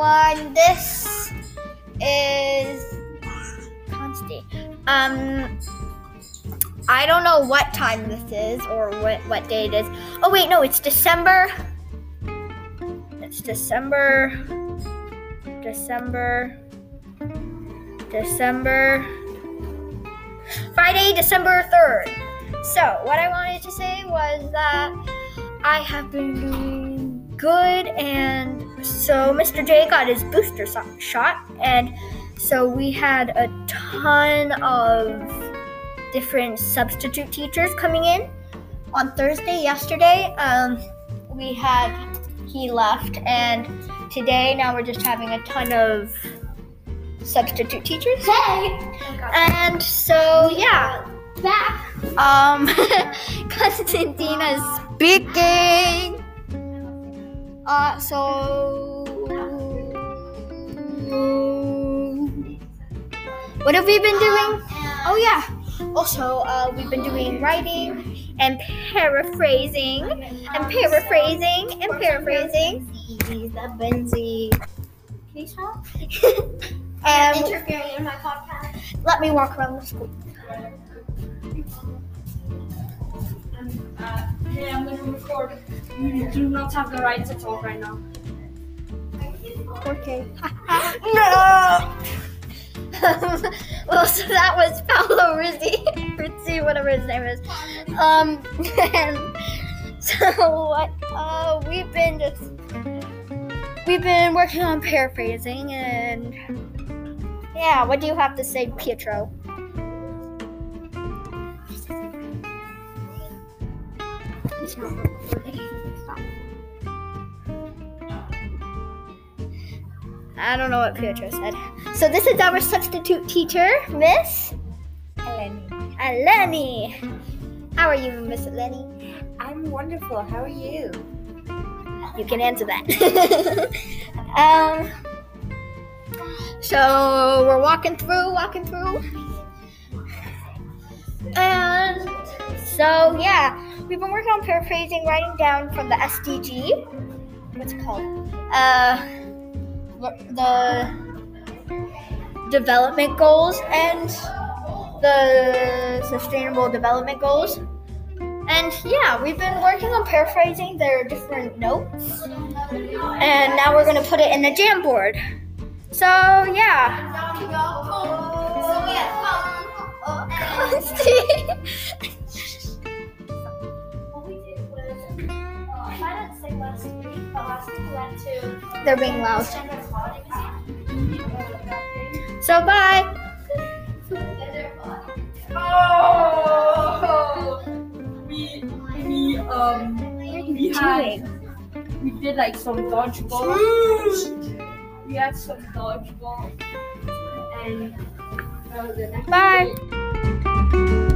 everyone. This is Consti. Um, I don't know what time this is or what what day it is. Oh wait, no, it's December. It's December. December. December. Friday, December 3rd. So, what I wanted to say was that I have been doing good, and so Mr. J got his booster so- shot, and so we had a ton of different substitute teachers coming in on Thursday. Yesterday, um, we had he left, and today now we're just having a ton of substitute teachers. Hey! And so yeah, Back! um, Constantina is speaking. Uh, so what have we been doing? Oh yeah. Also, uh, we've been doing writing and paraphrasing and paraphrasing and paraphrasing. The Benzie. Can you stop? and Interfering in my podcast. let me walk around the school. Uh, hey, I'm gonna record. You do not have the right to talk right now. Okay. no. well, so that was Paolo Rizzi, Rizzi, whatever his name is. Um, and so what? Uh, we've been just we've been working on paraphrasing, and yeah. What do you have to say, Pietro? He's not recording. Stop. I don't know what Pietro said. So this is our substitute teacher, Miss Eleni. Eleni. How are you, Miss Eleni? I'm wonderful. How are you? You can answer that. um. So we're walking through, walking through, and so yeah, we've been working on paraphrasing, writing down from the SDG. What's it called? Uh, the development goals and the sustainable development goals. And yeah, we've been working on paraphrasing their different notes. And now we're going to put it in the Jamboard. So yeah. They're being loud. So bye. Oh! We we um we had we did like some dodgeball. we had some dodgeball and that was it. Bye.